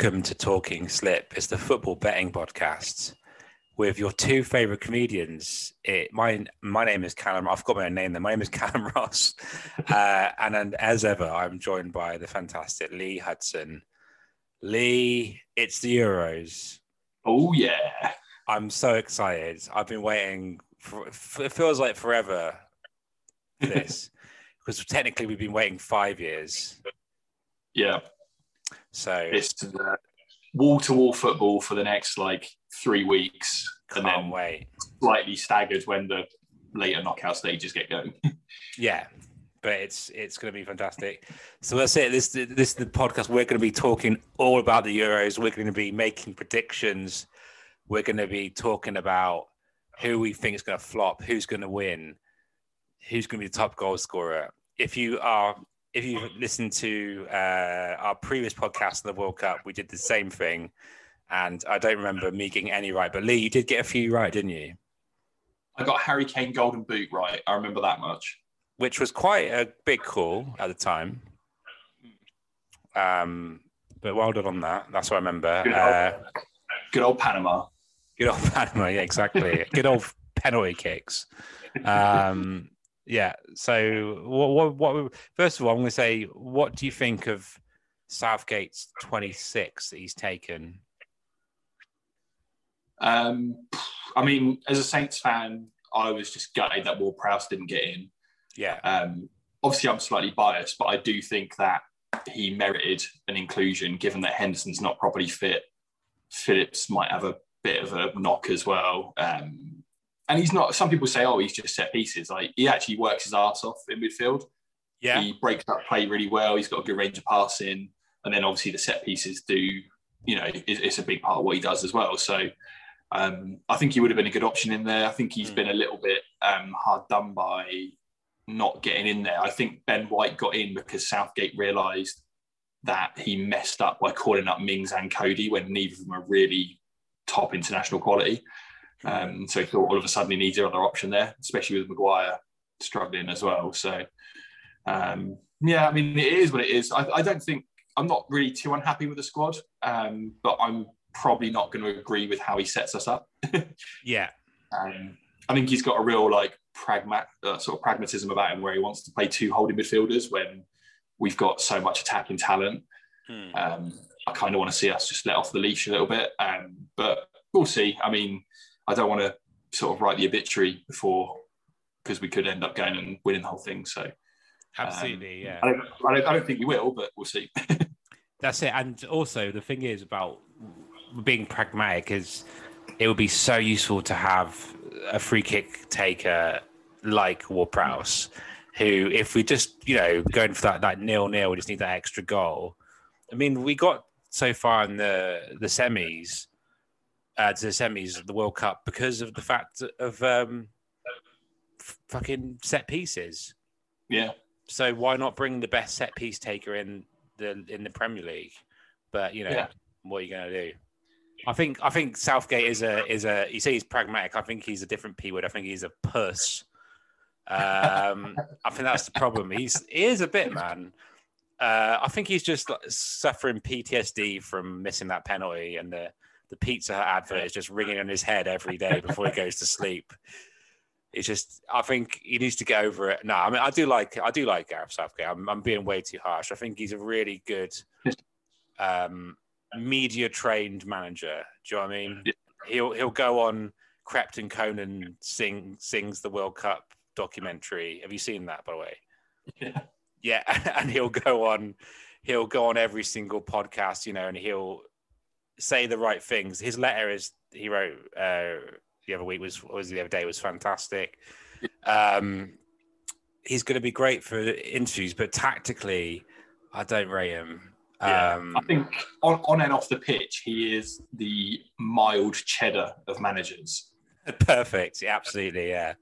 Welcome to Talking Slip. It's the football betting podcast with your two favorite comedians. It, my my name is Callum. I've got my own name there. My name is Callum Ross, uh, and, and as ever, I'm joined by the fantastic Lee Hudson. Lee, it's the Euros. Oh yeah, I'm so excited. I've been waiting. For, it feels like forever. This because technically we've been waiting five years. Yeah. So it's uh, wall to wall football for the next like three weeks, and then wait. Slightly staggered when the later knockout stages get going. yeah, but it's it's going to be fantastic. So that's it. This this is the podcast. We're going to be talking all about the Euros. We're going to be making predictions. We're going to be talking about who we think is going to flop, who's going to win, who's going to be the top goal scorer. If you are, if you listened to uh, our previous podcast of the World Cup, we did the same thing, and I don't remember me getting any right. But Lee, you did get a few right, didn't you? I got Harry Kane Golden Boot right. I remember that much, which was quite a big call at the time. Um, but well done on that. That's what I remember. Good old, uh, good old Panama. Good old Panama. Yeah, exactly. good old penalty kicks. Um, yeah. So, what, what, what, first of all, I'm going to say, what do you think of Southgate's 26 that he's taken? Um, I mean, as a Saints fan, I was just gutted that Ward Prowse didn't get in. Yeah. Um, obviously, I'm slightly biased, but I do think that he merited an inclusion given that Henderson's not properly fit. Phillips might have a bit of a knock as well. Um, and he's not. Some people say, "Oh, he's just set pieces." Like he actually works his ass off in midfield. Yeah, he breaks up play really well. He's got a good range of passing, and then obviously the set pieces do. You know, it's, it's a big part of what he does as well. So um, I think he would have been a good option in there. I think he's mm. been a little bit um, hard done by not getting in there. I think Ben White got in because Southgate realised that he messed up by calling up Mings and Coady when neither of them are really top international quality. Um, so he thought all of a sudden he needs another option there, especially with Maguire struggling as well. So um, yeah, I mean it is what it is. I, I, don't think I'm not really too unhappy with the squad, um, but I'm probably not going to agree with how he sets us up. yeah, um, I think he's got a real like pragmat uh, sort of pragmatism about him, where he wants to play two holding midfielders when we've got so much attacking talent. Hmm. Um, I kind of want to see us just let off the leash a little bit, um, but we'll see. I mean, I don't want to sort of write the obituary before because we could end up going and winning the whole thing. So absolutely, um, yeah. I don't, I don't, I don't, think we will, but we'll see. That's it. And also, the thing is about being pragmatic is it would be so useful to have a free kick taker like Ward Prowse, who, if we just, you know, going for that, that nil nil, we just need that extra goal. I mean, we got so far in the the semis uh, to the semis of the World Cup because of the fact of um, f- fucking set pieces. Yeah. So why not bring the best set piece taker in the in the Premier League? But you know, yeah. what are you going to do? I think I think Southgate is a is a you say he's pragmatic. I think he's a different p word. I think he's a puss. Um, I think that's the problem. He's he is a bit man. Uh, I think he's just like, suffering PTSD from missing that penalty and the the Pizza Hut advert is just ringing in his head every day before he goes to sleep. It's just, I think he needs to get over it. No, I mean, I do like, I do like Gareth Southgate. I'm, I'm being way too harsh. I think he's a really good, um, media trained manager. Do you know what I mean? He'll he'll go on Crepton Conan sing sings the World Cup documentary. Have you seen that, by the way? Yeah. Yeah, and he'll go on, he'll go on every single podcast, you know, and he'll say the right things. His letter is he wrote uh, the other week was was the other day was fantastic. Um, he's going to be great for interviews, but tactically, I don't rate him. Yeah, um, I think on, on and off the pitch, he is the mild cheddar of managers. Perfect, absolutely, yeah.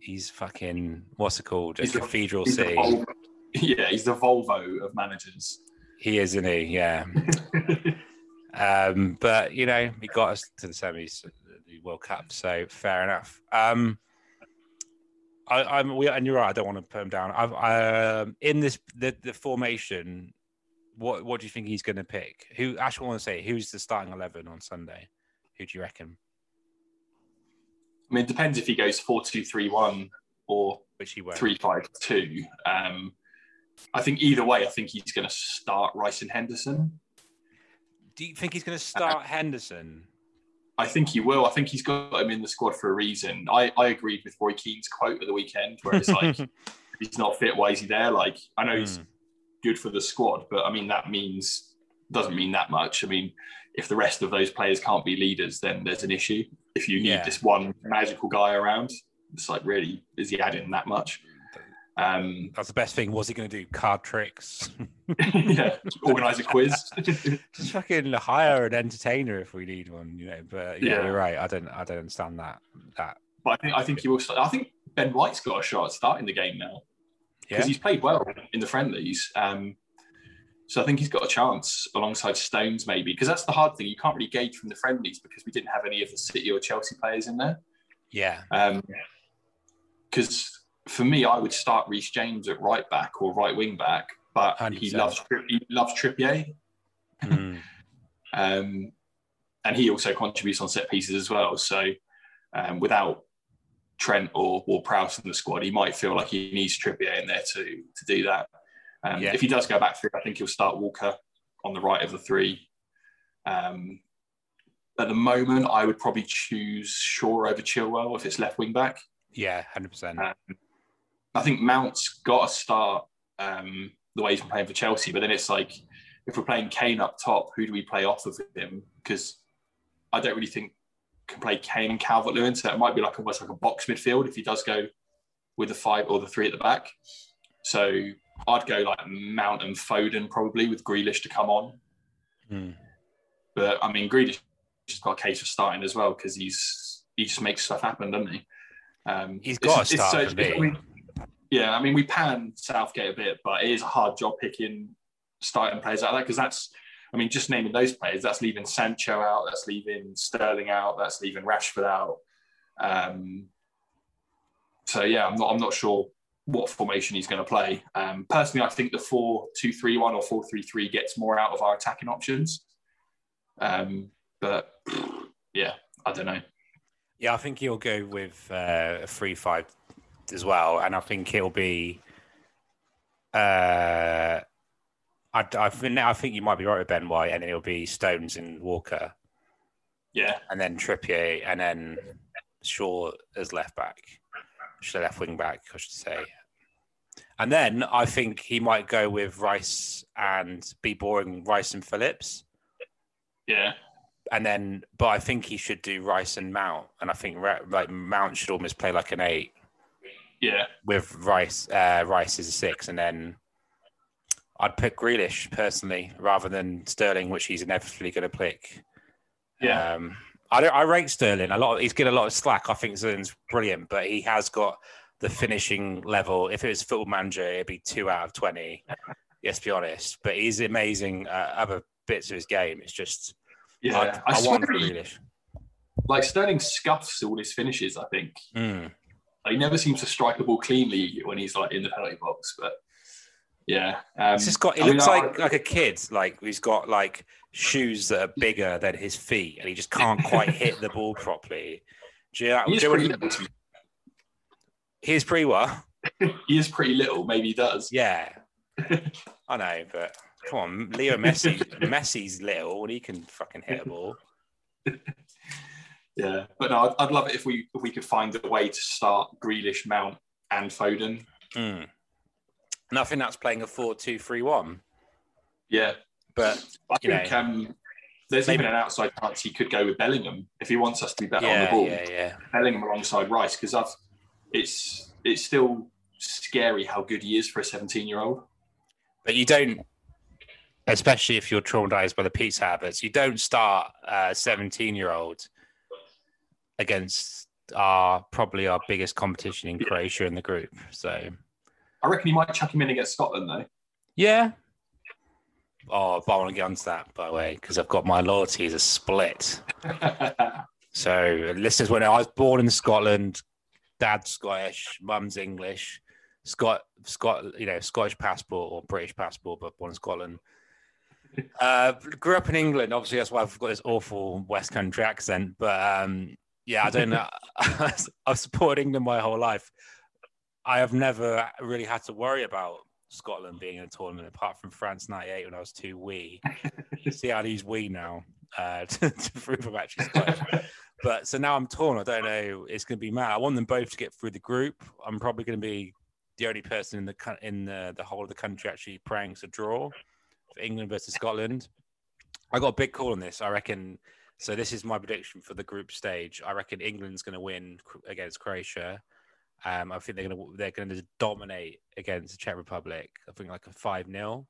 He's fucking what's it called? A cathedral the, city. yeah, he's the Volvo of managers. He is, isn't he? Yeah. Um, but you know, he got us to the semis, the World Cup, so fair enough. Um, I, am we, and you're right. I don't want to put him down. I've I, um, in this the, the formation what what do you think he's going to pick? Who actually want to say who's the starting eleven on Sunday? Who do you reckon? I mean, it depends if he goes four two three one or which he won't. three five two. Um, I think either way, I think he's going to start Rice and Henderson. Do you think he's going to start uh, Henderson? I think he will. I think he's got him in the squad for a reason. I, I agreed with Roy Keane's quote at the weekend, where it's like, he's not fit, why is he there? Like, I know mm. he's hmm. good for the squad, but I mean, that means, doesn't mean that much. I mean, if the rest of those players can't be leaders, then there's an issue. If you need yeah. this one magical guy around, it's like, really, is he adding that much? Um, That's the best thing. Was he going to do card tricks? yeah, organize a quiz. Just fucking hire an entertainer if we need one, you know. But yeah, yeah, you're right. I don't, I don't understand that. That. But I think, I think you will. Start, I think Ben White's got a shot at starting the game now because yeah. he's played well in the friendlies. Um, so I think he's got a chance alongside Stones, maybe, because that's the hard thing. You can't really gauge from the friendlies because we didn't have any of the City or Chelsea players in there. Yeah. Um because um, for me, I would start Reece James at right back or right wing back, but 100%. he loves he loves Trippier, mm. um, and he also contributes on set pieces as well. So um, without Trent or Ward Prowse in the squad, he might feel like he needs Trippier in there to to do that. Um, yeah. If he does go back through, I think he'll start Walker on the right of the three. Um, at the moment, I would probably choose Shaw over Chilwell if it's left wing back. Yeah, hundred percent. Um, I think Mount's got to start um, the way he's been playing for Chelsea, but then it's like if we're playing Kane up top, who do we play off of him? Because I don't really think can play Kane and Calvert Lewin, so it might be like almost like a box midfield if he does go with the five or the three at the back. So I'd go like Mount and Foden probably with Grealish to come on. Mm. But I mean, Grealish has got a case of starting as well because he's he just makes stuff happen, doesn't he? Um, he's got to start so, for me. I mean, yeah, I mean, we pan Southgate a bit, but it is a hard job picking starting players out of that because that's, I mean, just naming those players, that's leaving Sancho out, that's leaving Sterling out, that's leaving Rashford out. Um, so yeah, I'm not, I'm not sure what formation he's going to play. Um, personally, I think the four-two-three-one or four-three-three gets more out of our attacking options. Um, but yeah, I don't know. Yeah, I think he'll go with uh, a three-five as well, and I think it'll be. Uh, I, I think I think you might be right with Ben White, and it'll be Stones and Walker. Yeah, and then Trippier, and then Shaw as left back, should left wing back, I should say. And then I think he might go with Rice and be boring Rice and Phillips. Yeah. And then, but I think he should do Rice and Mount, and I think like Mount should almost play like an eight, yeah. With Rice, uh, Rice is a six, and then I'd pick Grealish personally rather than Sterling, which he's inevitably going to pick. Yeah. Um, I don't, I rate Sterling a lot. He's getting a lot of slack. I think Sterling's brilliant, but he has got the finishing level. If it was Football Manager, it'd be two out of twenty. let's be honest. But he's amazing other bits of his game. It's just yeah. I, I, I want Grealish. Like Sterling scuffs all his finishes. I think. Mm he never seems to strike a ball cleanly when he's like in the penalty box. But yeah, um, just got. It I looks mean, like I, like a kid, like he's got like shoes that are bigger than his feet, and he just can't quite hit the ball properly. Do you, he do pretty little. He's pretty what? he is pretty little. Maybe he does. Yeah, I know, but come on, Leo Messi. Messi's little, and he can fucking hit a ball. Yeah, but no, I'd, I'd, love it if we if we could find a way to start Grealish, Mount, and Foden. Mm. Nothing that's playing a four-two-three-one. Yeah, but I think um, there's maybe... even an outside chance he could go with Bellingham if he wants us to be better yeah, on the ball. Yeah, yeah. Bellingham alongside Rice because I've it's it's still scary how good he is for a 17 year old. But you don't, especially if you're traumatized by the pizza habits, you don't start a 17 year old against our probably our biggest competition in Croatia in the group. So I reckon you might chuck him in against Scotland though. Yeah. Oh, but I want to get onto that by the way because I've got my loyalties a split. so listeners, when I was born in Scotland, dad's Scottish, mum's English, Scott, Scott, you know, Scottish passport or British passport, but born in Scotland. Uh, grew up in England. Obviously, that's why I've got this awful West Country accent. But um, yeah, I don't know. I've supported England my whole life. I have never really had to worry about Scotland being in a tournament, apart from France '98 when I was too wee. See how these wee now uh, to, to, prove I'm actually Scottish. but so now I'm torn. I don't know. It's going to be mad. I want them both to get through the group. I'm probably going to be the only person in the in the, the whole of the country actually praying to draw for England versus Scotland. I got a big call on this. I reckon. So this is my prediction for the group stage. I reckon England's going to win against Croatia. Um, I think they're going to they're going to dominate against the Czech Republic. I think like a five 0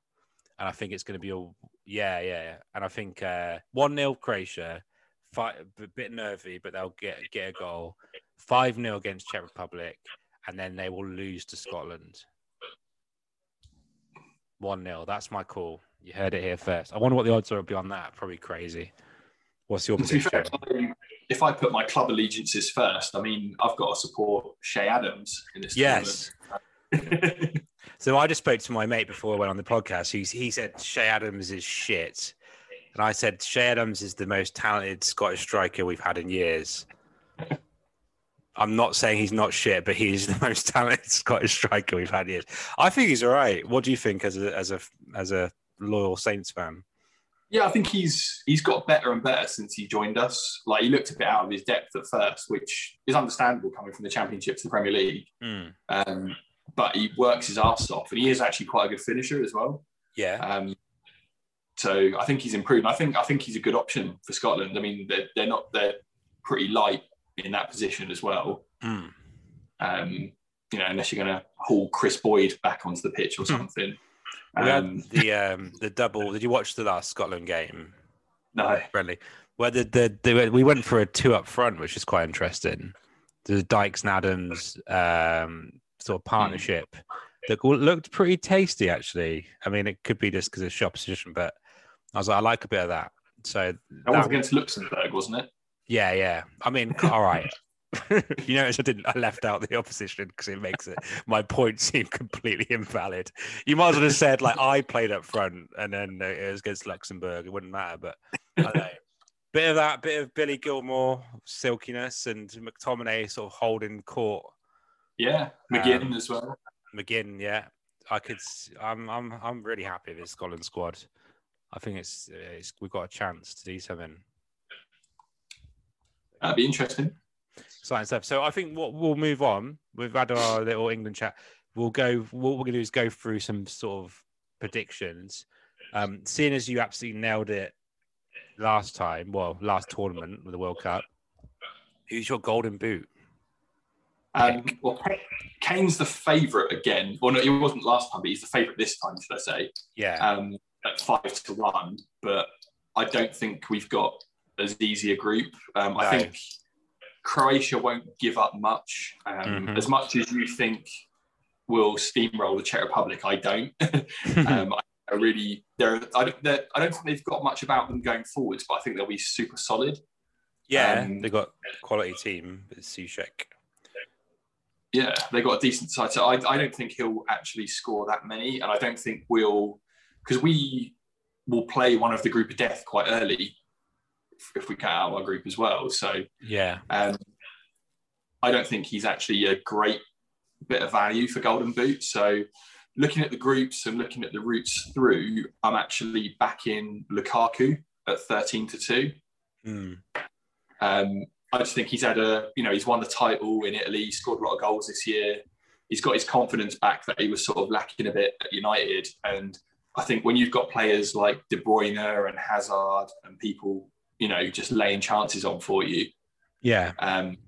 and I think it's going to be a yeah yeah. And I think uh, one 0 Croatia, five, a bit nervy, but they'll get get a goal. Five 0 against Czech Republic, and then they will lose to Scotland. One 0 That's my call. You heard it here first. I wonder what the odds are beyond that. Probably crazy. What's your position? if I put my club allegiances first, I mean, I've got to support Che Adams in this. Yes. so I just spoke to my mate before I went on the podcast. He, he said Che Adams is shit. And I said Che Adams is the most talented Scottish striker we've had in years. I'm not saying he's not shit, but he's the most talented Scottish striker we've had in years. I think he's all right. What do you think as a as a as a loyal Saints fan? Yeah, I think he's he's got better and better since he joined us. Like he looked a bit out of his depth at first, which is understandable coming from the Championship to the Premier League. Mm. Um, but he works his ass off, and he is actually quite a good finisher as well. Yeah. Um, so I think he's improved. I think I think he's a good option for Scotland. I mean, they're, they're not they're pretty light in that position as well. Mm. Um, you know, unless you're going to haul Kris Boyd back onto the pitch or hmm. something. We um, had the um, the double. Did you watch the last Scotland game? No, friendly. Where the, the, the we went for a two up front, which is quite interesting. The Dykes and Adams um, sort of partnership mm. that looked pretty tasty, actually. I mean, it could be just because of shot position, but I was like, I like a bit of that. So that, that was against Luxembourg, wasn't it? Yeah, yeah. I mean, all right. you notice I didn't. I left out the opposition because it makes it my point seem completely invalid. You might as well have said like I played up front and then it was against Luxembourg. It wouldn't matter, but a bit of that, bit of Billy Gilmour silkiness and McTominay sort of holding court. Yeah, McGinn um, as well. McGinn, yeah. I could. I'm. I'm. I'm really happy with this Scotland squad. I think it's, it's we've got a chance to do something. That'd be interesting exciting stuff. So I think what we'll move on. We've had our little England chat. We'll go. What we're going to do is go through some sort of predictions. Um, seeing as you absolutely nailed it last time, well, last tournament with the World Cup. Who's your golden boot? Um, well, Kane's the favourite again. Well, no, he wasn't last time, but he's the favourite this time, should I say? Yeah. Um, at five to one, but I don't think we've got as easy a group. Um, no. I think Croatia won't give up much. Um, mm-hmm. As much as you think will steamroll the Czech Republic, I don't. um, I, really, they're, I, they're, I don't think they've got much about them going forwards, but I think they'll be super solid. Yeah, um, they've got quality team. Soucek. Yeah, they got a decent side. So I, I don't think he'll actually score that many, and I don't think we'll because we will play one of the group of death quite early if we cut out our group as well. So yeah, um, I don't think he's actually a great bit of value for Golden Boot. So looking at the groups and looking at the routes through, I'm actually back in Lukaku at 13 to 2. Mm. Um, I just think he's had a, you know, he's won the title in Italy, scored a lot of goals this year. He's got his confidence back that he was sort of lacking a bit at United. And I think when you've got players like De Bruyne and Hazard and people you know, just laying chances on for you. Yeah. Um,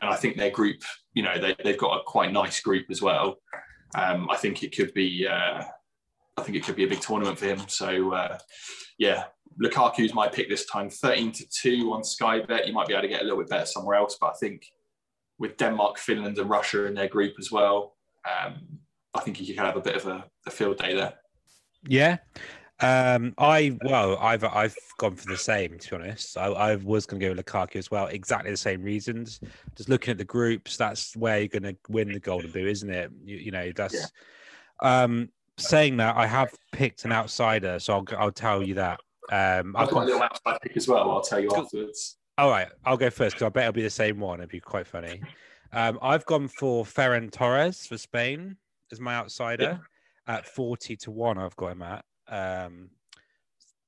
and I think their group, you know, they, they've got a quite nice group as well. Um, I think it could be, uh, I think it could be a big tournament for him. So, uh, yeah, Lukaku's my pick this time. 13 to 2 on Sky Bet. You might be able to get a little bit better somewhere else, but I think with Denmark, Finland, and Russia in their group as well, um, I think you could have a bit of a, a field day there. Yeah. Um, I well, I've I've gone for the same to be honest. I, I was going to go with Lukaku as well, exactly the same reasons. Just looking at the groups, that's where you're going to win the Golden Boot, isn't it? You, you know, that's. Yeah. Um, saying that, I have picked an outsider, so I'll I'll tell you that. Um, I've, I've got a little outside pick as well. I'll tell you afterwards. All right, I'll go first because I bet it'll be the same one. It'd be quite funny. Um, I've gone for Ferran Torres for Spain as my outsider yeah. at forty to one. I've got him at um,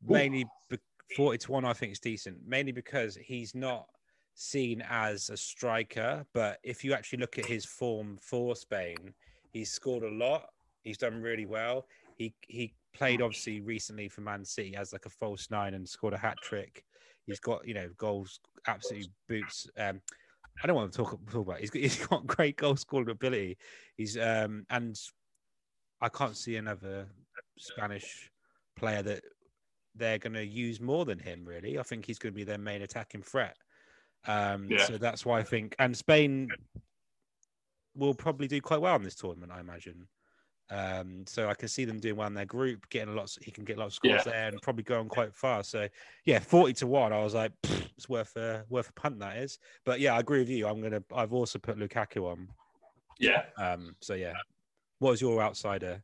mainly be- forty to one. I think is decent, mainly because he's not seen as a striker, but if you actually look at his form for Spain, he's scored a lot. He's done really well. He he played obviously recently for Man City as like a false nine and scored a hat trick. He's got you know goals, absolutely boots. Um, I don't want to talk, talk about. It. He's got, he's got great goal scoring ability. He's um and I can't see another Spanish player that they're going to use more than him. Really, I think he's going to be their main attacking threat. Um, yeah. So that's why I think, and Spain will probably do quite well in this tournament, I imagine. Um, so I can see them doing well in their group, getting a lot. He can get a lot of scores yeah. there, and probably going quite far. So yeah, forty to one. I was like, it's worth a worth a punt that is. But yeah, I agree with you. I'm gonna. I've also put Lukaku on. Yeah. Um. So yeah, what was your outsider?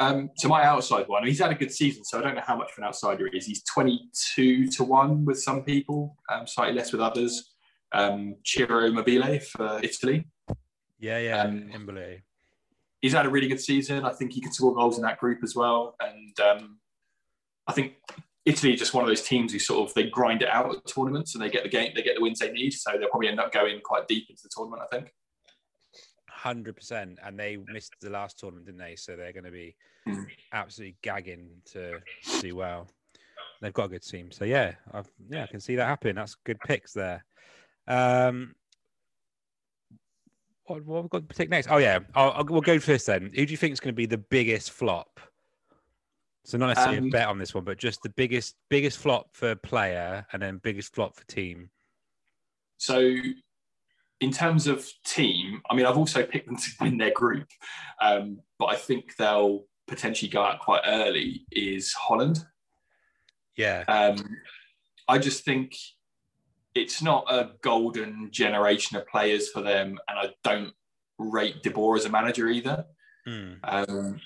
Um, so my outside one, he's had a good season, so I don't know how much of an outsider he is. He's 22 to 1 with some people, um, slightly less with others. Um, Ciro Immobile for Italy. Yeah, yeah, um, Immobile. He's had a really good season. I think he can score goals in that group as well. And um, I think Italy is just one of those teams who sort of they grind it out at tournaments and they get the game, they get the wins they need. So they'll probably end up going quite deep into the tournament. I think hundred percent. And they missed the last tournament, didn't they? So they're going to be mm. absolutely gagging to do well. They've got a good team, so yeah, I've, yeah, I can see that happening. That's good picks there. Um, what, what have we got to pick next? Oh yeah, I'll, I'll, we'll go for this then. Who do you think is going to be the biggest flop? So not necessarily um, a bet on this one, but just the biggest biggest flop for player and then biggest flop for team. So in terms of team, I mean, I've also picked them to win their group, um, but I think they'll potentially go out quite early. Is Holland? Yeah. Um, I just think it's not a golden generation of players for them, and I don't rate De Boer as a manager either. Mm. Um,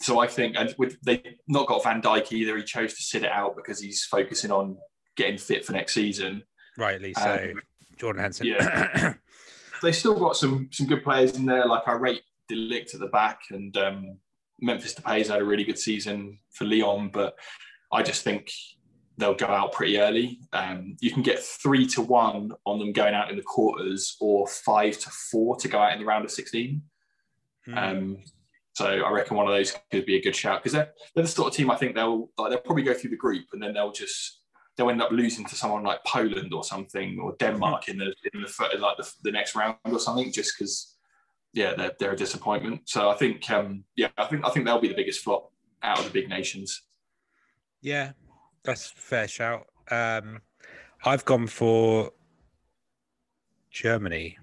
so I think, and with they've not got Van Dijk either. He chose to sit it out because he's focusing on getting fit for next season. Rightly so. Um, Jordan Henson. Yeah. they still got some some good players in there. Like I rate De Ligt at the back, and um, Memphis Depay's had a really good season for Lyon, but I just think they'll go out pretty early. Um, you can get three to one on them going out in the quarters, or five to four to go out in the round of sixteen. Hmm. Um, so I reckon one of those could be a good shout because they're, they're the sort of team I think they'll like, they'll probably go through the group and then they'll just they'll end up losing to someone like Poland or something or Denmark in the in the like the, the next round or something, just because yeah they're, they're a disappointment. So I think um, yeah I think I think they'll be the biggest flop out of the big nations. Yeah, that's fair shout. Um, I've gone for Germany.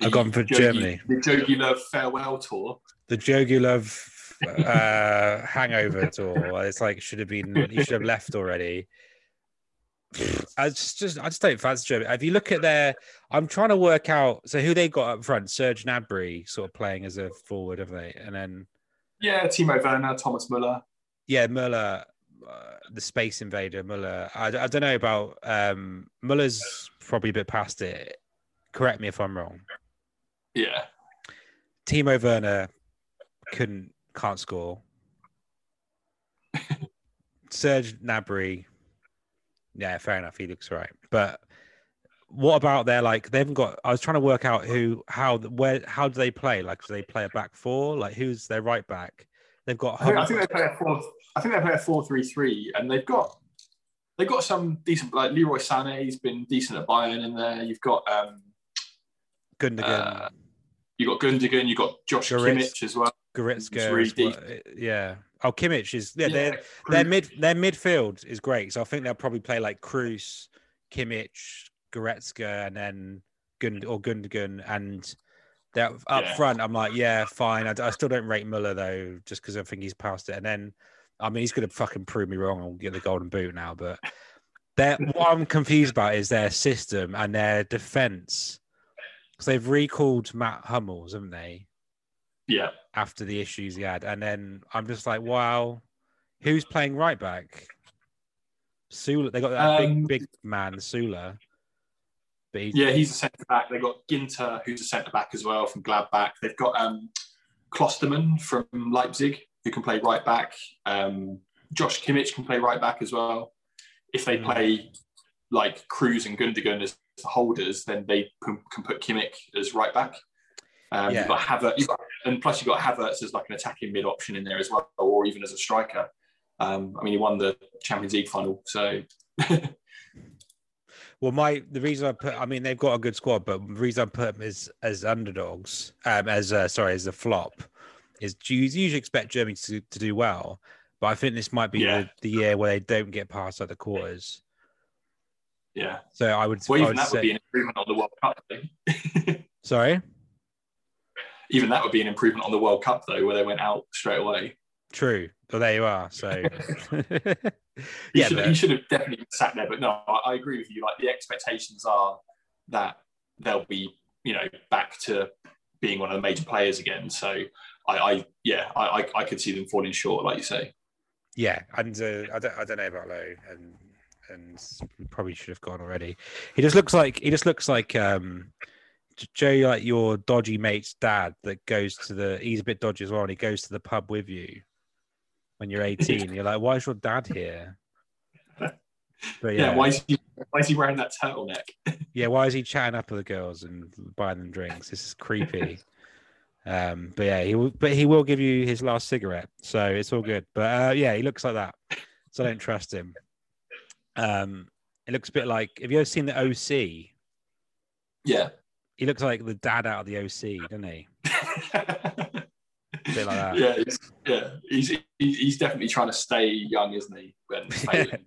I've gone for Germany. The Jogi Löw farewell tour. The Jogi Löw uh, hangover tour. It's like should have been you should have left already. I just, just I just don't fancy Germany. If you look at their, I'm trying to work out. So who they got up front? Serge Gnabry sort of playing as a forward, haven't they? And then yeah, Timo Werner, Thomas Muller. Yeah, Muller, uh, the space invader Muller. I, I don't know about um, Muller's probably a bit past it. Correct me if I'm wrong. Yeah. Timo Werner couldn't can't score. Serge Gnabry, yeah, fair enough. He looks right, but what about their like? They haven't got. I was trying to work out who, how, where, how do they play? Like, do they play a back four? Like, who's their right back? They've got. I think, they play a four. I think they play a four-three-three, and they've got they've got some decent like Leroy Sané, he's been decent at Bayern in there. You've got um Gundogan. Uh, you got Gundogan. You've got Josh Goretz, Kimmich as well. Goretzka, really yeah. Oh, Kimmich is yeah. yeah their their mid their midfield is great. So I think they'll probably play like Kroos, Kimmich, Goretzka, and then Gund or Gundogan and. That up yeah. front, I'm like, yeah, fine. I, I still don't rate Muller though, just because I think he's past it. And then, I mean, he's going to fucking prove me wrong and get the golden boot now. But what I'm confused about is their system and their defense because they've recalled Matt Hummels, haven't they? Yeah. After the issues he had, and then I'm just like, wow, who's playing right back? Süle. They got that um, big, big man, Süle. But he, yeah, he's a centre back. They got Ginter, who's a centre back as well from Gladbach. They've got um, Klostermann from Leipzig, who can play right back. Um, Josh Kimmich can play right back as well. If they mm. play like Kroos and Gundogan as holders, then they can put Kimmich as right back. Um, yeah. You've got Havertz, you've got, and plus you've got Havertz as like an attacking mid option in there as well, or even as a striker. Um, I mean, he won the Champions League final, so. well, my the reason I put, I mean, they've got a good squad, but the reason I put them as as underdogs, um, as uh, sorry, as a flop, is you usually expect Germany to, to do well, but I think this might be yeah. the, the, year where they don't get past like the quarters. Yeah. So I would. Well, even would that say... would be an improvement on the World Cup. Thing. sorry. Even that would be an improvement on the World Cup, though, where they went out straight away. True. Well, there you are. So he, yeah, should, but... he should have definitely sat there. But no, I, I, agree with you. Like the expectations are that they'll be, you know, back to being one of the major players again. So I, I yeah, I, I, could see them falling short, like you say. Yeah, and uh, I don't, I don't know about Löw, and and probably should have gone already. He just looks like he just looks like um Joe, like your dodgy mate's dad that goes to the. He's a bit dodgy as well, and he goes to the pub with you when you're 18. you're like, why is your dad here? But yeah, yeah why, is he, why is he wearing that turtleneck? yeah, why is he chatting up with the girls and buying them drinks? This is creepy. um, but yeah, he will. But he will give you his last cigarette, so it's all good. But uh, yeah, he looks like that, so I don't trust him. Um, it looks a bit like. Have you ever seen the OC? Yeah. He looks like the dad out of the OC, doesn't he? bit like that. Yeah, he's, yeah, he's he's definitely trying to stay young, isn't he? When but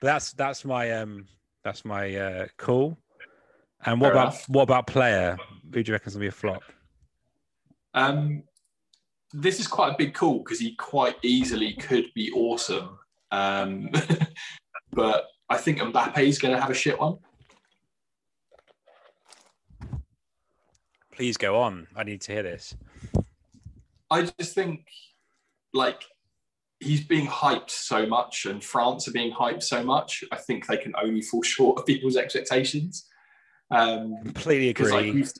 that's that's my um that's my uh call. And what Fair about enough. what about player? Who do you reckon's gonna be a flop? Um, this is quite a big call because he quite easily could be awesome. Um, but I think Mbappe is going to have a shit one. Please go on. I need to hear this. I just think like he's being hyped so much and France are being hyped so much. I think they can only fall short of people's expectations. Um, Completely agree. Like he's,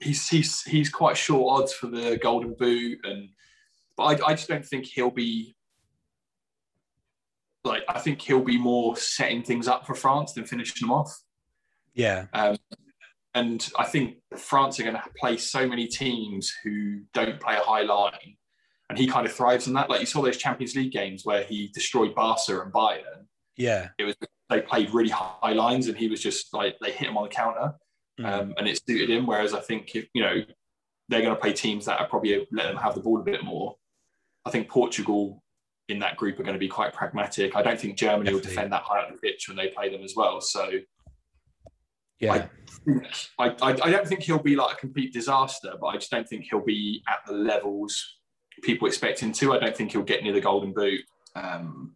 he's, he's he's quite short odds for the Golden Boot, and but I, I just don't think he'll be like I think he'll be more setting things up for France than finishing them off. Yeah. Um, and I think France are going to play so many teams who don't play a high line. And he kind of thrives on that. Like you saw those Champions League games where he destroyed Barca and Bayern. Yeah. It was they played really high lines and he was just like they hit him on the counter. Mm. Um, and it suited him. Whereas I think if you know they're going to play teams that are probably let them have the ball a bit more. I think Portugal in that group are going to be quite pragmatic. I don't think Germany Definitely. will defend that high up the pitch when they play them as well. So yeah. I, think, I, I, I don't think he'll be like a complete disaster, but I just don't think he'll be at the levels people expect him to. I don't think he'll get near the golden boot. Um,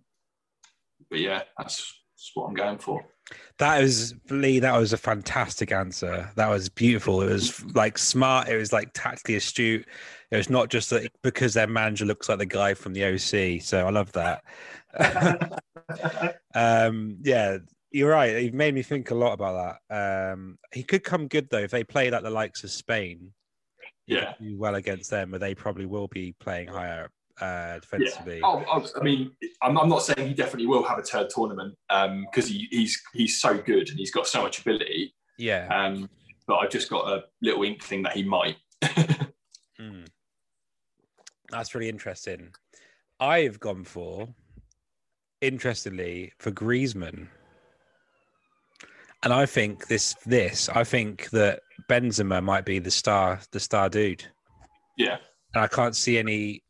but yeah, that's, that's what I'm going for. That was Lee. That was a fantastic answer. That was beautiful. It was like smart. It was like tactically astute. It was not just that because their manager looks like the guy from the OC. So I love that. um, yeah, you're right. You've made me think a lot about that. Um, he could come good though if they play like the likes of Spain. Yeah, do well against them, but they probably will be playing higher uh, defensively. Yeah. Oh, oh, I mean, I'm, I'm, not saying he definitely will have a third tournament because um, he, he's he's so good and he's got so much ability. Yeah. Um, but I've just got a little inkling that he might. mm. That's really interesting. I've gone for, interestingly, for Griezmann. And I think this this I think that Benzema might be the star the star dude. Yeah. And I can't see any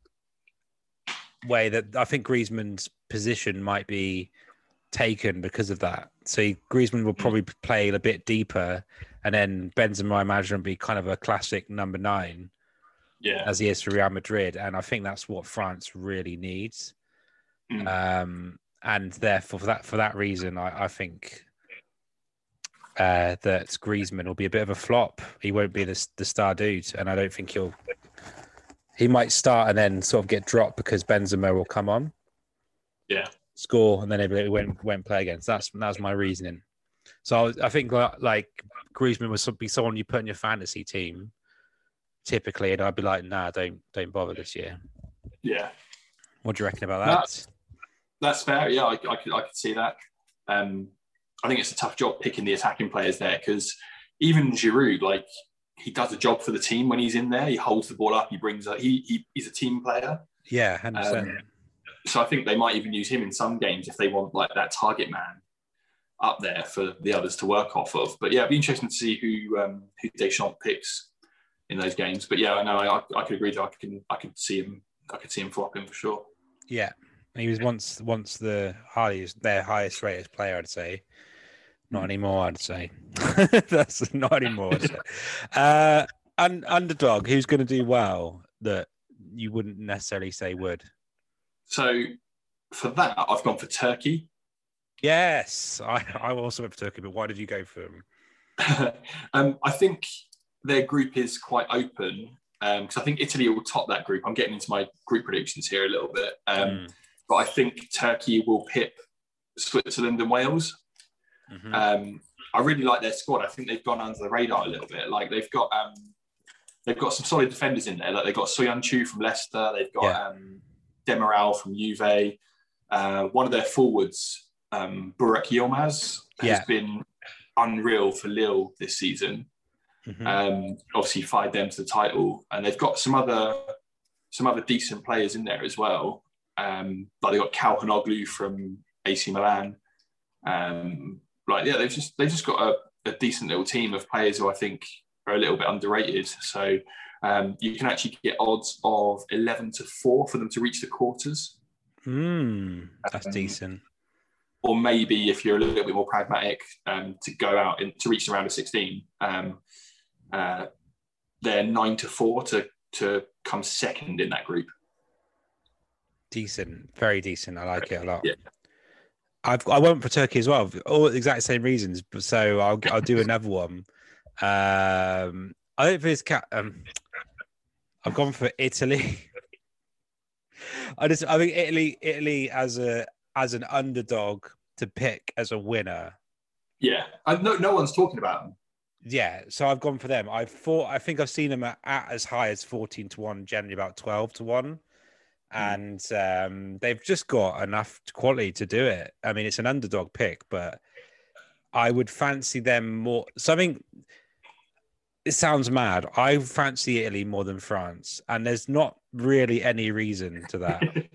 way that I think Griezmann's position might be taken because of that. So Griezmann will probably play a bit deeper, and then Benzema, I imagine, will be kind of a classic number nine, yeah, as he is for Real Madrid, and I think that's what France really needs. Mm. Um, and therefore, for that for that reason, I, I think uh, that Griezmann will be a bit of a flop. He won't be the, the star dude, and I don't think he'll he might start and then sort of get dropped because Benzema will come on. Yeah. Score and then it went went play again. So that's that's my reasoning. So I think like Griezmann would be someone you put in your fantasy team typically, and I'd be like, nah, don't don't bother this year. Yeah. What do you reckon about that? That's, that's fair. Yeah, I, I, could I could see that. Um, I think it's a tough job picking the attacking players there because even Giroud, like he does a job for the team when he's in there. He holds the ball up. He brings up. he, he he's a team player. Yeah, um, so I think they might even use him in some games if they want like that target man up there for the others to work off of. But yeah, it'd be interesting to see who um, who Deschamps picks in those games. But yeah, I know I, I could agree that I can I could see him I could see him flopping for sure. Yeah, he was once once the highest their highest rated player, I'd say. Not anymore, I'd say. That's not anymore. uh, and underdog, who's going to do well that you wouldn't necessarily say would? So for that, I've gone for Turkey. Yes, I, I also went for Turkey, but why did you go for them? um, I think their group is quite open because um, I think Italy will top that group. I'm getting into my group predictions here a little bit, um, mm. but I think Turkey will pip Switzerland and Wales. Mm-hmm. Um, I really like their squad. I think they've gone under the radar a little bit. Like they've got um, they've got some solid defenders in there. Like they've got Soyuncu from Leicester. They've got yeah. um, Demiral from Juve. Uh, one of their forwards, um, Burak Yilmaz, has yeah. been unreal for Lille this season. Mm-hmm. Um, obviously, fired them to the title, and they've got some other some other decent players in there as well. Um, like they got Calhanoglu from AC Milan. Um, like yeah, they've just they've just got a, a, decent little team of players who I think are a little bit underrated. So um, you can actually get odds of eleven to four for them to reach the quarters. Mm, that's um, decent. Or maybe if you're a little bit more pragmatic, um, to go out and to reach the round of sixteen. Um, uh, they're nine to four to to come second in that group. Decent, very decent. I like it a lot. Yeah. I've I went for Turkey as well, all the exact same reasons. So I'll I'll do another one. Um, I don't think it's cat. Um, I've gone for Italy. I just I think Italy Italy as a as an underdog to pick as a winner. Yeah, I, no no one's talking about them. Yeah, so I've gone for them. I thought I think I've seen them at, at as high as fourteen to one, generally about twelve to one. And um, they've just got enough quality to do it. I mean, it's an underdog pick, but I would fancy them more. Something. It sounds mad. I fancy Italy more than France, and there's not really any reason to that.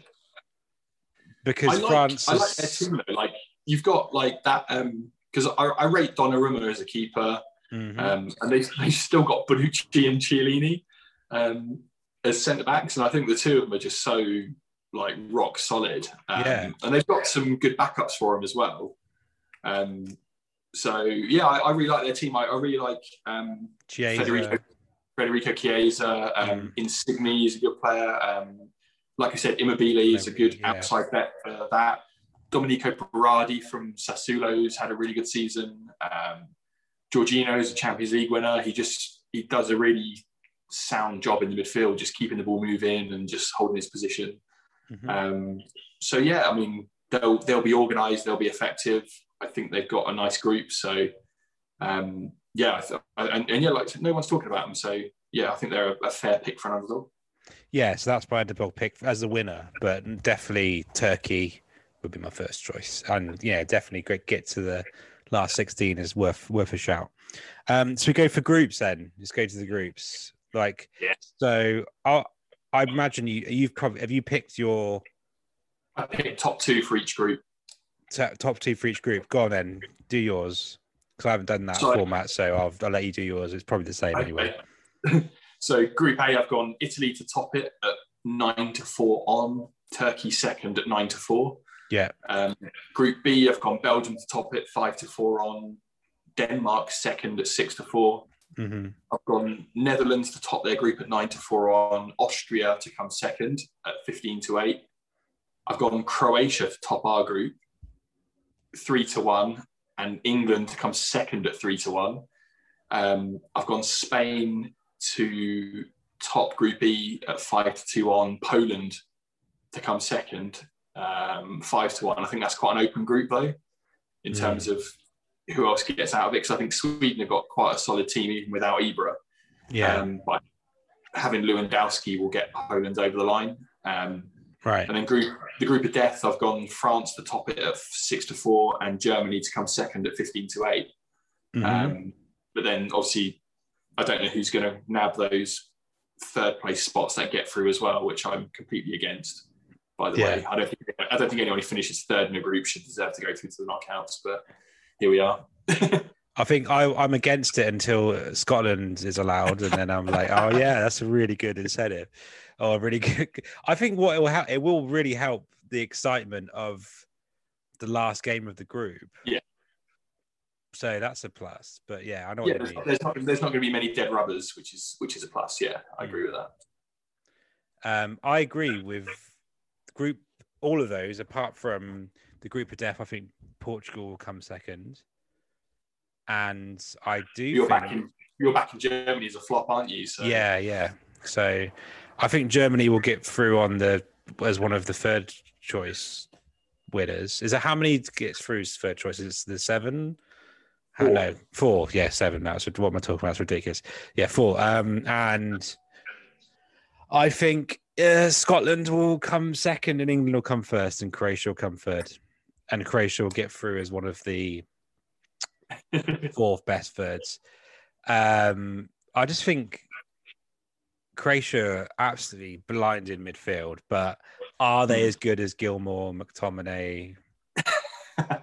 because I like, France, I like their team though. Like you've got like that. um because I, I rate Donnarumma as a keeper. Mm-hmm. Um, and they they still got Bonucci and Chiellini um, as centre backs, and I think the two of them are just so like rock solid. Um, yeah. And they've got some good backups for them as well. Um, so yeah, I, I, really like their team. I, I really like um, Federico, Federico Chiesa. Um, mm. Insigne is a good player. Um, like I said, Immobile is a good yeah. outside bet for that. Domenico Berardi from Sassuolo's had a really good season. Um, Jorginho is a Champions League winner. He just he does a really sound job in the midfield, just keeping the ball moving and just holding his position. Mm-hmm. Um, so yeah, I mean they'll they'll be organised, they'll be effective. I think they've got a nice group. So um, yeah, and, and, yeah, like no one's talking about them. So yeah, I think they're a, a fair pick for an underdog. Yeah, so that's my underdog pick as the winner, but definitely Turkey would be my first choice, and yeah, definitely great get to the last 16 is worth worth a shout. Um, so we go for groups then. Let's go to the groups. Like, yeah. so I, I imagine you you've probably have you picked your. I picked top two for each group. T- top two for each group. Go on then, do yours because I haven't done that so, format, so I'll, I'll let you do yours. It's probably the same okay. anyway. so Group A, I've gone Italy to top it at nine to four on, Turkey second at nine to four. Yeah. Um, group B, I've gone Belgium to top it, five to four on. Denmark second at six to 4 i mm-hmm. I've gone Netherlands to top their group at nine to four on. Austria to come second at fifteen to eight. I've gone Croatia to top our group, three to one, and England to come second at three to one. Um, I've gone Spain to top Group E at five to two on Poland to come second, um, five to one. I think that's quite an open group though, in mm. terms of who else gets out of it. Because I think Sweden have got quite a solid team even without Ibra. Yeah. Um, but having Lewandowski will get Poland over the line. Um, right. And then group the group of death, I've gone France to top it at six to four, and Germany to come second at fifteen to 8 mm-hmm. um, but then obviously, I don't know who's going to nab those third place spots that get through as well, which I'm completely against. By the yeah. way, I don't think I don't think anyone who finishes third in a group should deserve to go through to the knockouts, but here we are. I think I, am against it until Scotland is allowed, and then I'm like, oh yeah, that's a really good incentive. Oh, really good. I think what it will help, it will really help the excitement of the last game of the group. Yeah. So that's a plus. But yeah, I know. Yeah, there's, there's, not there's not going to be many dead rubbers, which is which is a plus. Yeah, I agree with that. Um, I agree with group all of those apart from the group of death. I think Portugal will come second, and I do. You're think... back in you're back in Germany as a flop, aren't you? So yeah, yeah. So I think Germany will get through on the as one of the third choice winners. Is it how many gets through third choice? Is it the seven? Four. No, four. Yeah, seven. That's what am I talking about? It's ridiculous. Yeah, four. Um, and I think uh, Scotland will come second, and England will come first, and Croatia will come third, and Croatia will get through as one of the fourth best thirds. Um, I just think Croatia absolutely blinded in midfield, but are they as good as Gilmour, McTominay?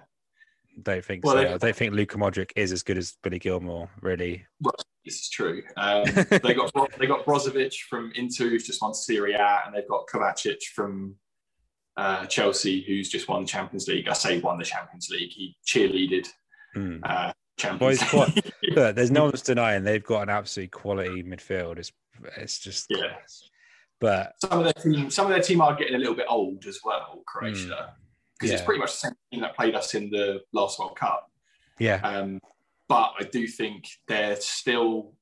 don't think well, so. They, I don't think Luka Modric is as good as Billy Gilmour, really. Well, this is true. Um, they got they got Brozovic from Inter, who's just won Serie A, and they've got Kovacic from uh, Chelsea, who's just won the Champions League. I say won the Champions League. He cheerleaded mm. uh, Champions League. Quite, there's no one's denying they've got an absolute quality midfield. It's it's just yeah. But some of their team, some of their team are getting a little bit old as well. Croatia, because mm, yeah. it's pretty much the same team that played us in the last World Cup. Yeah. Um, but I do think they're still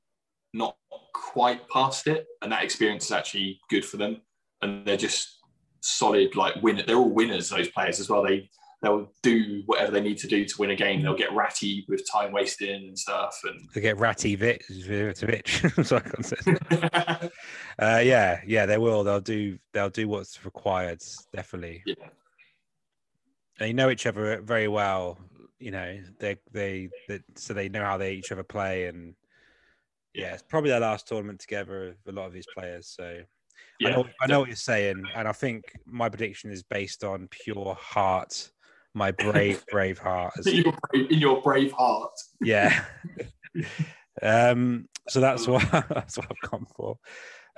not quite past it, and that experience is actually good for them. And they're just solid, like winner. They're all winners. Those players as well. They they'll do whatever they need to do to win a game. They'll get ratty with time wasting and stuff, and they get ratty Vic, so uh, yeah, yeah, they will. They'll do. They'll do what's required. Definitely. Yeah. They know each other very well. You know, they they, they so they know how they each other play, and yeah, it's probably their last tournament together. A lot of these players, so. Yeah. I know, I know what you're saying, and I think my prediction is based on pure heart my brave, brave heart. in, your brave, in your brave heart. Yeah. um. So that's what that's what I've gone for.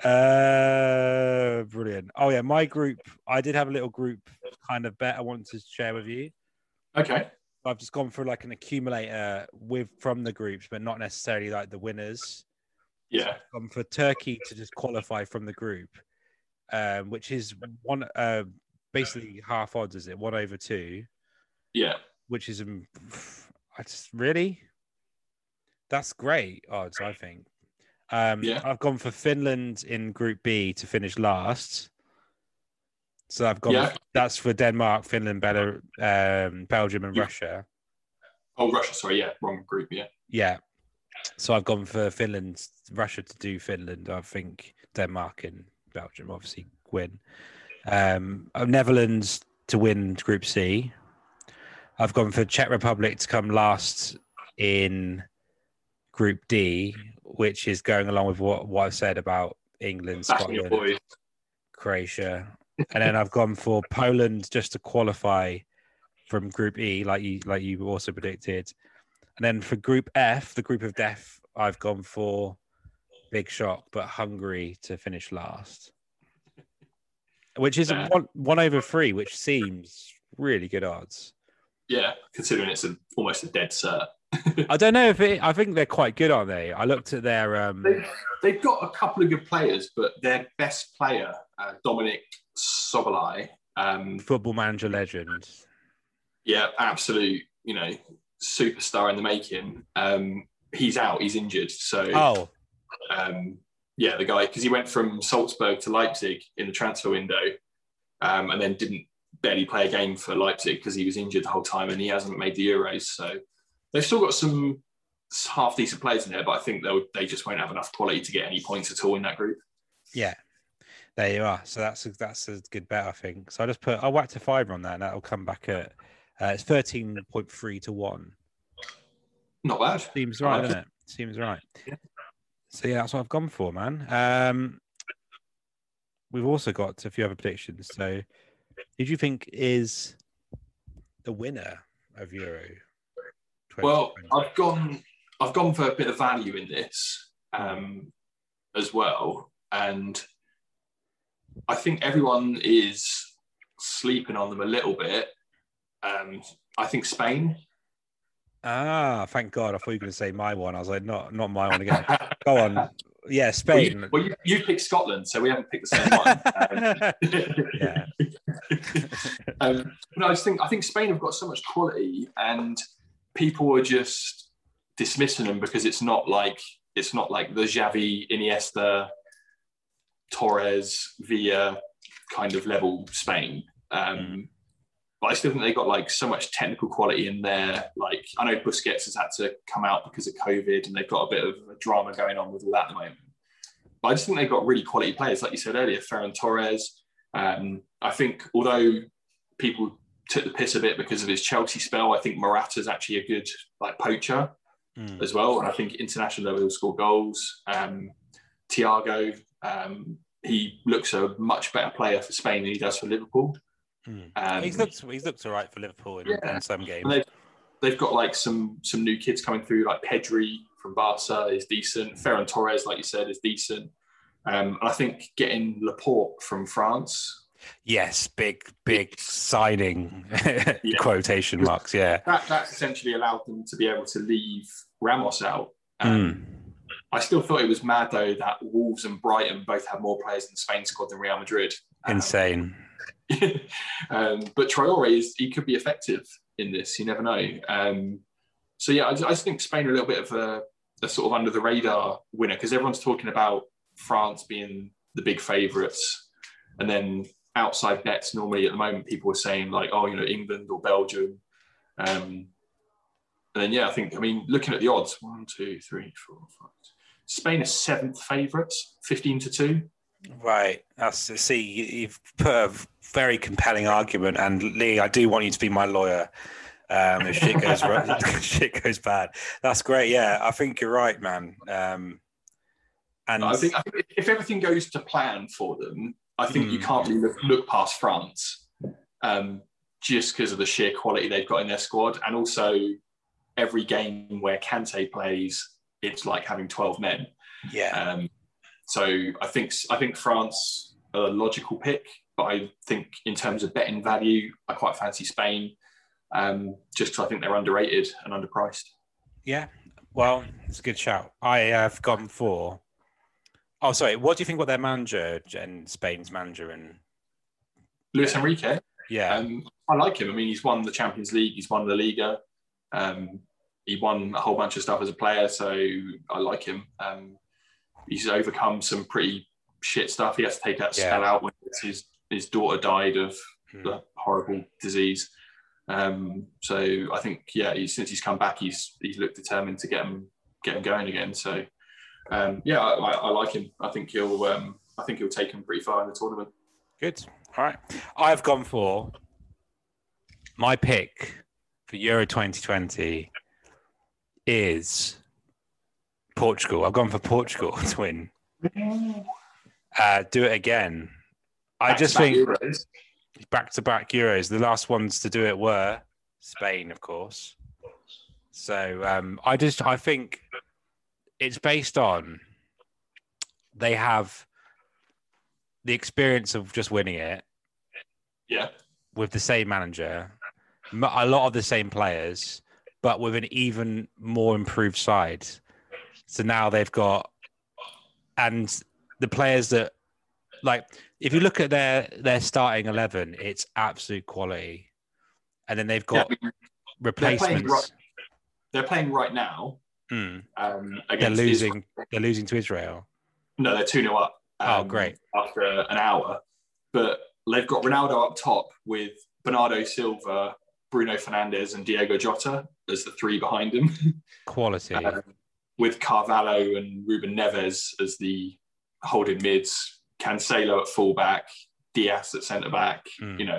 Uh, brilliant. Oh yeah, my group. I did have a little group kind of bet I wanted to share with you. Okay. I've just gone for like an accumulator with from the groups, but not necessarily like the winners. Yeah. So gone for Turkey to just qualify from the group, um, which is one uh, basically half odds, is it? One over two. Yeah. Which is, um, I just really, that's great odds, I think. Um, yeah. I've gone for Finland in Group B to finish last. So I've gone. Yeah. that's for Denmark, Finland, Belar- um, Belgium, and yeah. Russia. Oh, Russia. Sorry, yeah, wrong group. Yeah. Yeah. So I've gone for Finland, Russia to do Finland. I think Denmark and Belgium obviously win. Um, Netherlands to win Group C. I've gone for Czech Republic to come last in Group D, which is going along with what, what I've said about England, Scotland, Croatia. and then I've gone for Poland just to qualify from Group E, like you like you also predicted. And then for Group F, the group of death, I've gone for big shock, but Hungary to finish last, which is one, one over three, which seems really good odds. Yeah, considering it's a, almost a dead cert. I don't know if it. I think they're quite good, aren't they? I looked at their. Um... They've, they've got a couple of good players, but their best player, uh, Dominik Szoboszlai, um, football manager legend. Yeah, absolute. You know, superstar in the making. Um, he's out. He's injured. So. Oh. Um, Yeah, the guy because he went from Salzburg to Leipzig in the transfer window, um, and then didn't barely play a game for Leipzig because he was injured the whole time, and he hasn't made the Euros. So they've still got some half decent players in there, but I think they they just won't have enough quality to get any points at all in that group. Yeah, there you are. So that's a, that's a good bet, I think. So I just put I whacked a fiver on that, and that'll come back at uh, it's thirteen point three to one. Not bad. Seems right, doesn't it? Seems right. Yeah. So yeah, that's what I've gone for, man. Um, we've also got a few other predictions. So, who do you think is the winner of Euro? Well, I've gone. I've gone for a bit of value in this um, as well, and I think everyone is sleeping on them a little bit. Um, I think Spain Ah, thank God! I thought you were going to say my one. I was like, not not my one again. Go on. Yeah, Spain. Well, you, well, you, you picked Scotland, so we haven't picked the same one. Um, yeah. um, no, I just think I think Spain have got so much quality, and people are just dismissing them because it's not like it's not like the Xavi, Iniesta, Torres, Villa kind of level Spain. Um, mm but I still think they got like so much technical quality in there. Like I know Busquets has had to come out because of COVID, and they've got a bit of a drama going on with all that at the moment. But I just think they've got really quality players, like you said earlier, Ferran Torres. Um, I think although people took the piss a bit because of his Chelsea spell, I think Morata is actually a good like poacher mm. as well. And I think international level he'll score goals. Um, Thiago, um, he looks a much better player for Spain than he does for Liverpool. Mm. Um, he's looked he's looked all right for Liverpool in, yeah. in some games. They've, they've, got like some some new kids coming through, like Pedri from Barca is decent. Ferran Torres, like you said, is decent. Um, and I think getting Laporte from France. Yes, big big signing yeah. quotation marks. Yeah, that that's essentially allowed them to be able to leave Ramos out. Um, mm. I still thought it was mad though that Wolves and Brighton both have more players in the Spain squad than Real Madrid. Um, Insane. um, but Traore is he could be effective in this. You never know. Um, so yeah, I, I, just think Spain are a little bit of a, a sort of under the radar winner because everyone's talking about France being the big favourites, and then outside bets normally at the moment people are saying like, oh, you know, England or Belgium. Um, and then yeah, I think I mean looking at the odds, one, two, three, four, five. Spain are seventh favourites, fifteen to two. Right. That's see, you've put a very compelling argument, and Lee, I do want you to be my lawyer. Um, if shit goes right, shit goes bad. That's great. Yeah, I think you're right, man. Um, and I think, I think, if everything goes to plan for them, I think mm. you hmm. can't really look, look past France, um, just because of the sheer quality they've got in their squad, and also every game where Kante plays, it's like having twelve men. Yeah. Um, so I think I think France a logical pick, but I think in terms of betting value, I quite fancy Spain, um, just because I think they're underrated and underpriced. Yeah, well, it's a good shout. I have gone for. Oh, sorry. What do you think about their manager and Spain's manager and Luis Enrique? Yeah, um, I like him. I mean, he's won the Champions League. He's won the Liga. Um, he won a whole bunch of stuff as a player, so I like him. Um, he's overcome some pretty shit stuff. He has to take that yeah. spell out when his his daughter died of mm. the horrible disease. Um, so I think yeah, he, since he's come back, he's he's looked determined to get him get him going again. So um, yeah, I, I, I, like him. I think he'll um, I think he'll take him pretty far in the tournament. Good. All right, I've gone for my pick for Euro 2020 is Portugal. I've gone for Portugal to win. Uh, do it again. I just think back to back Euros. The last ones to do it were Spain, of course. So um, I just I think it's based on they have the experience of just winning it. Yeah. With the same manager, a lot of the same players, but with an even more improved side. So now they've got, and the players that, like, if you look at their their starting eleven, it's absolute quality, and then they've got yeah, replacements. They're playing right, they're playing right now. Mm. Um, they're losing. Israel. They're losing to Israel. No, they're 2 0 up. Um, oh, great. After an hour. But they've got Ronaldo up top with Bernardo Silva, Bruno Fernandes, and Diego Jota as the three behind him. Quality. um, with Carvalho and Ruben Neves as the holding mids, Cancelo at fullback, Dias at centre back. Mm. You know,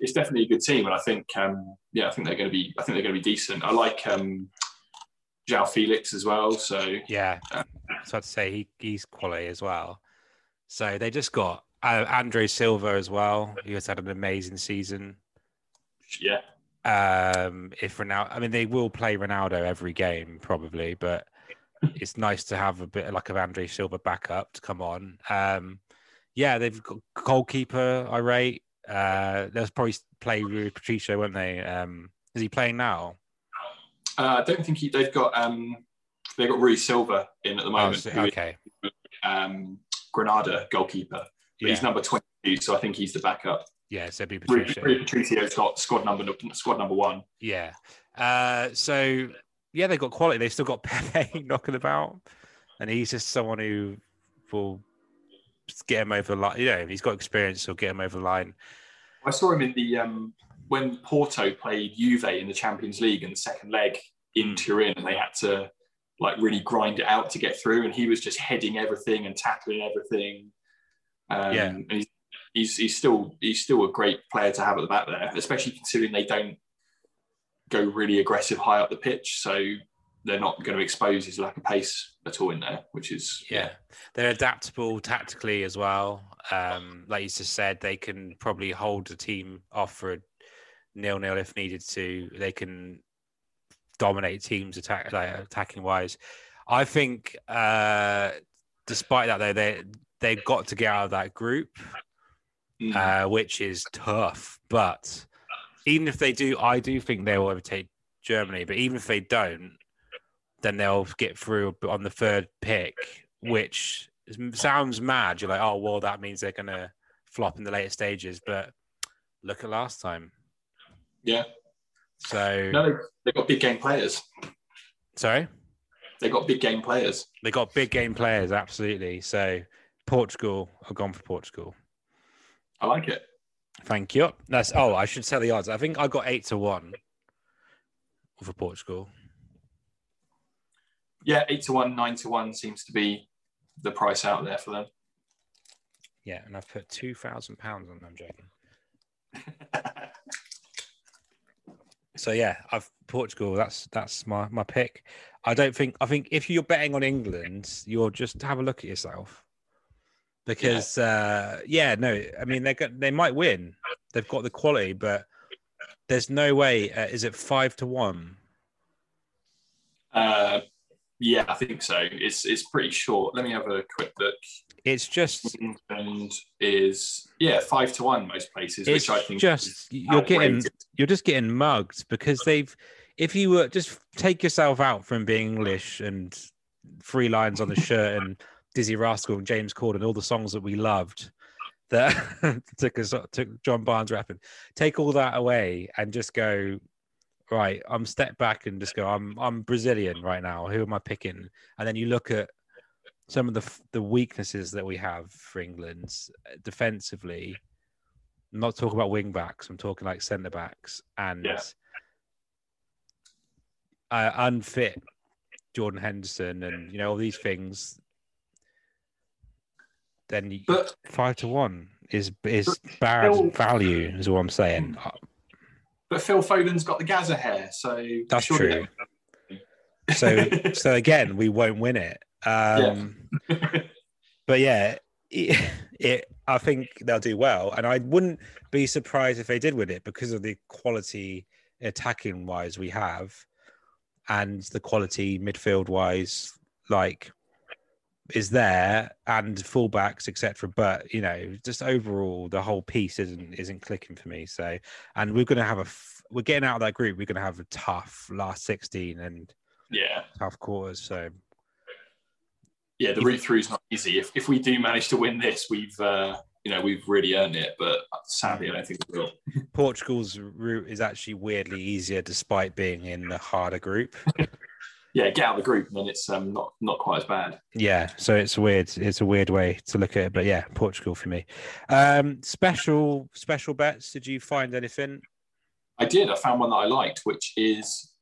it's, definitely a good team, and I think, um, yeah, I think they're going to be. I think they're going to be decent. I like um, João Felix as well. So yeah, uh, so I'd say he, he's quality as well. So they just got uh, Andre Silva as well. He has had an amazing season. Yeah. Um, if Ronaldo, I mean, they will play Ronaldo every game probably, but it's nice to have a bit like of Andre Silva backup to come on. Um, yeah, they've got goalkeeper. I rate. Uh, they'll probably play Rui Patricio, won't they? Um, is he playing now? Uh, I don't think he. They've got um, they've got Rui Silva in at the oh, moment. Oh, okay. um, Granada goalkeeper. Yeah. He's number twenty, so I think he's the backup. Yeah, so be Patricio. Patricio's got squad number squad number one. Yeah. Uh, so yeah, they've got quality. They've still got Pepe knocking about, and he's just someone who will get him over the line. You know, if he's got experience, he'll get him over the line. I saw him in the um, when Porto played Juve in the Champions League in the second leg in hmm. Turin, and they had to like really grind it out to get through, and he was just heading everything and tackling everything. Um, yeah, and he's, he's he's still he's still a great player to have at the back there, especially considering they don't go really aggressive high up the pitch. So they're not going to expose his lack of pace at all in there, which is yeah. They're adaptable tactically as well. Um, like you just said, they can probably hold the team off for a nil nil if needed to. They can dominate teams attack like, attacking wise. I think, uh, despite that, though, they they've got to get out of that group, mm. uh, which is tough. But even if they do, I do think they will overtake Germany. But even if they don't, then they'll get through on the third pick, which sounds mad. You're like, oh well, that means they're gonna flop in the later stages. But look at last time. Yeah. So no, they've got big game players. Sorry. They got big game players. They got big game players, absolutely. So Portugal, I've gone for Portugal. I like it. Thank you. That's oh, I should say the odds. I think I got eight to one for Portugal. Yeah, eight to one, nine to one seems to be the price out there for them. Yeah, and I've put two thousand pounds on them, Jaden. so yeah, I've Portugal. That's that's my my pick. I don't think. I think if you're betting on England, you'll just have a look at yourself because yeah, uh, yeah no, I mean they got they might win. They've got the quality, but there's no way. Uh, is it five to one? Uh, yeah, I think so. It's it's pretty short. Let me have a quick look. It's just England is yeah five to one most places, which I think just you're getting you're just getting mugged because they've. If you were just take yourself out from being English and three lines on the shirt and Dizzee Rascal and James Corden, all the songs that we loved that took us took John Barnes rapping. Take all that away and just go, right, I'm step back and just go, I'm I'm Brazilian right now. Who am I picking? And then you look at some of the the weaknesses that we have for England defensively. I'm not talking about wing backs. I'm talking like centre backs and yeah. uh, unfit Jordan Henderson and you know all these things then you, but, five to one is is bad Phil, value, is what I'm saying. But Phil Foden's got the Gazza hair, so that's true. so so again, we won't win it. Um, yeah. but yeah, it, it, I think they'll do well, and I wouldn't be surprised if they did win it because of the quality attacking wise we have, and the quality midfield wise. Like is there and fullbacks etc but you know just overall the whole piece isn't isn't clicking for me. So and we're going to have a we're getting out of that group we're going to have a tough last 16 and yeah. tough quarters so. Yeah the route through is not easy. If, if we do manage to win this we've uh you know we've really earned it but sadly i don't think we will. Portugal's route is actually weirdly easier despite being in the harder group yeah, get out of the group, and then it's um, not not quite as bad. Yeah, so it's weird. It's a weird way to look at it, but yeah, Portugal for me. Um, special special bets. Did you find anything? I did. I found one that I liked, which is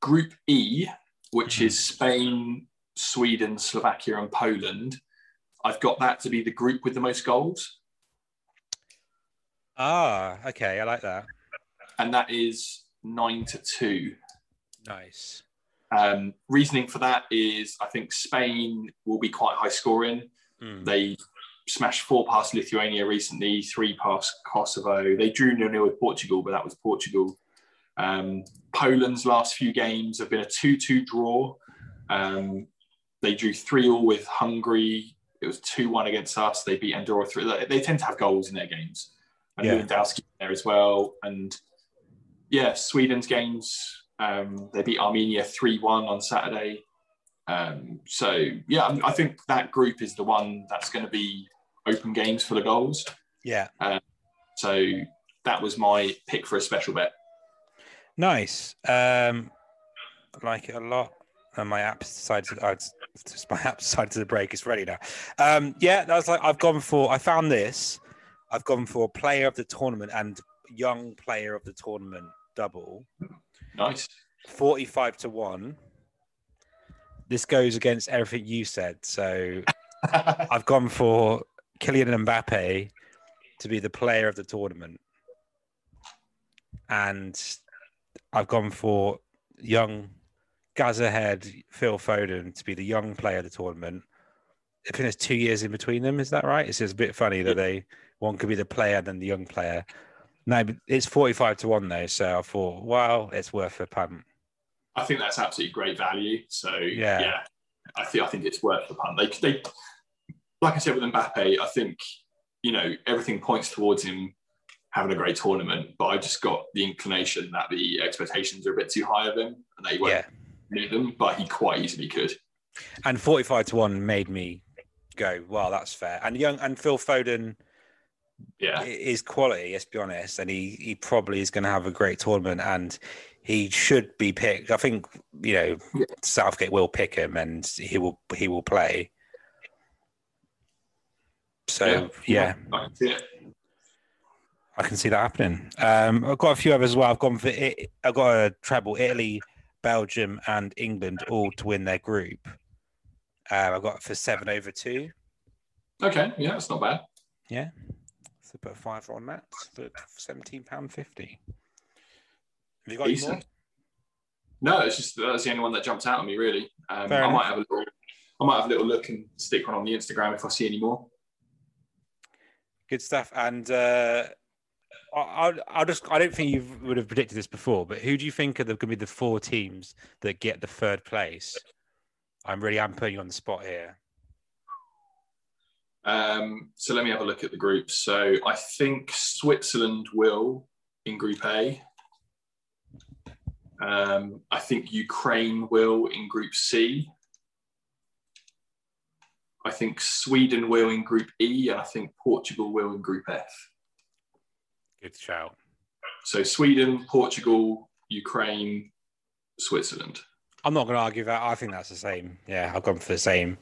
Group E, which mm-hmm. is Spain, Sweden, Slovakia, and Poland. I've got that to be the group with the most goals. Ah, okay, I like that. And that is nine to two. Nice. Um, reasoning for that is I think Spain will be quite high scoring. Mm. They smashed four past Lithuania recently, three past Kosovo. They drew nil nil with Portugal, but that was Portugal. Um, Poland's last few games have been a 2 2 draw. Um, they drew 3 all with Hungary. It was 2 1 against us. They beat Andorra 3. They tend to have goals in their games. And yeah. Lewandowski there as well. And yeah, Sweden's games um, they beat Armenia 3 1 on Saturday. Um, so, yeah, I think that group is the one that's going to be open games for the goals. Yeah. Uh, so that was my pick for a special bet. Nice. Um, I like it a lot. And my app decided to, oh, just my app decided to break. It's ready now. Um, yeah, that's like I've gone for. I found this. I've gone for player of the tournament and young player of the tournament double. Nice. 45 to 1. This goes against everything you said. So I've gone for Kylian Mbappe to be the player of the tournament. And I've gone for young Gazza head Phil Foden to be the young player of the tournament. I think there's two years in between them. Is that right? It's just a bit funny that they one could be the player then the young player. No, but it's 45 to 1 though. So I thought, well, it's worth a punt. I think that's absolutely great value. So yeah, yeah I think I think it's worth the punt. They, they, like I said with Mbappe, I think you know everything points towards him having a great tournament. But I just got the inclination that the expectations are a bit too high of him, and that he won't yeah. meet them. But he quite easily could. And forty-five to one made me go, "Well, that's fair." And young and Phil Foden yeah, is quality. Let's be honest, and he he probably is going to have a great tournament, and he should be picked. I think you know yeah. Southgate will pick him, and he will he will play. So yeah, yeah. I can see it. I can see that happening. Um, I've got a few others as well. I've gone for it. I've got a treble: Italy, Belgium, and England all to win their group. Uh, I've got for seven over two. Okay, yeah, that's not bad. Yeah, so put a five on that for seventeen pound fifty. Have you got Decent. any more? No, it's just that's the only one that jumped out at me really. Um, I enough. might have a little, I might have a little look and stick one on the Instagram if I see any more. Good stuff. And uh, I, I just I don't think you would have predicted this before, but who do you think are going to be the four teams that get the third place? I'm really I'm putting you on the spot here. Um, so let me have a look at the groups. So I think Switzerland will in Group A. Um, I think Ukraine will in Group C. I think Sweden will in Group E, and I think Portugal will in Group F. Good shout. So Sweden, Portugal, Ukraine, Switzerland. I'm not going to argue that. I think that's the same. Yeah, I've gone for the same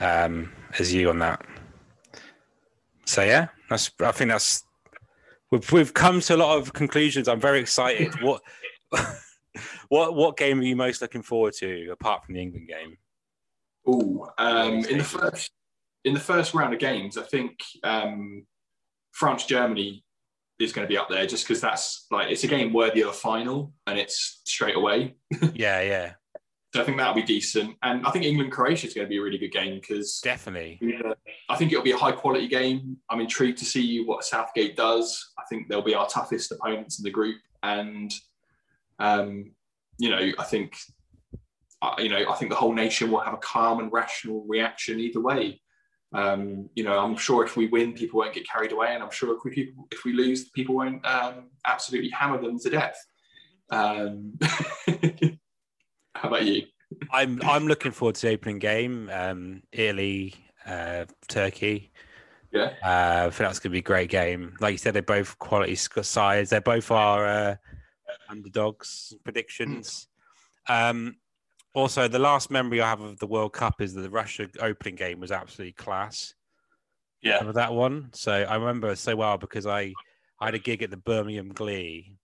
um, as you on that. So yeah, that's. I think that's. We've we've come to a lot of conclusions. I'm very excited. what what what game are you most looking forward to apart from the England game? Oh, um, in the first in the first round of games, I think um, France Germany is going to be up there just because that's like it's a game worthy of a final and it's straight away. yeah, yeah. So I think that'll be decent, and I think England Croatia is going to be a really good game because definitely, I think it'll be a high quality game. I'm intrigued to see what Southgate does. I think they'll be our toughest opponents in the group, and um, you know, I think, uh, you know, I think the whole nation will have a calm and rational reaction either way. Um, you know, I'm sure if we win, people won't get carried away, and I'm sure if we if we lose, people won't um, absolutely hammer them to death. Um, How about you? I'm I'm looking forward to the opening game. Um, Italy, uh, Turkey. Yeah. Uh, I think that's going to be a great game. Like you said, they're both quality sides. They're both are uh, underdogs predictions. Mm. Um, Also, the last memory I have of the World Cup is that the Russia opening game was absolutely class. Yeah, remember that one. So I remember it so well because I I had a gig at the Birmingham Glee.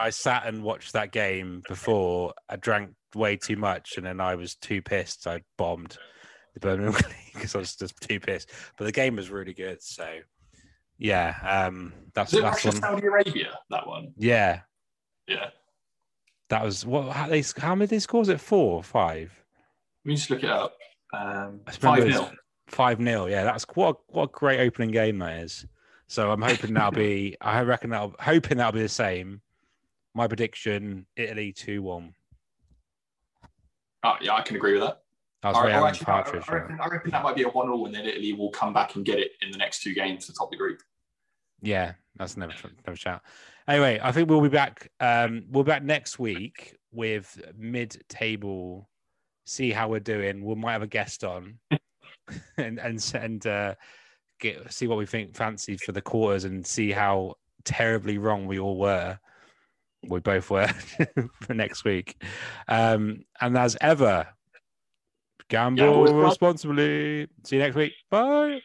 I sat and watched that game before. I drank way too much, and then I was too pissed. I bombed the Birmingham because I was just too pissed. But the game was really good. So yeah, um, that's Is it that's one. Saudi Arabia? That one. Yeah, Yeah. that was what. How, they, how many they scores it? Four or five? We me just look it up. Um, five remember 0 Five 0 Yeah, that's what a, what a great opening game that is. So I'm hoping that'll be. I reckon that'll hoping that'll be the same. My prediction: Italy two one. Oh, yeah, I can agree with that. I was I, actually, I, Partridge. I reckon, I reckon that might be a one all, and then Italy will come back and get it in the next two games to top the group. Yeah, that's never never shout. Anyway, I think we'll be back. Um, we'll be back next week with mid-table. See how we're doing. We might have a guest on, and and and uh, get see what we think fancy for the quarters, and see how terribly wrong we all were. We both were for next week. Um, and as ever, gamble respons- responsibly. See you next week. Bye.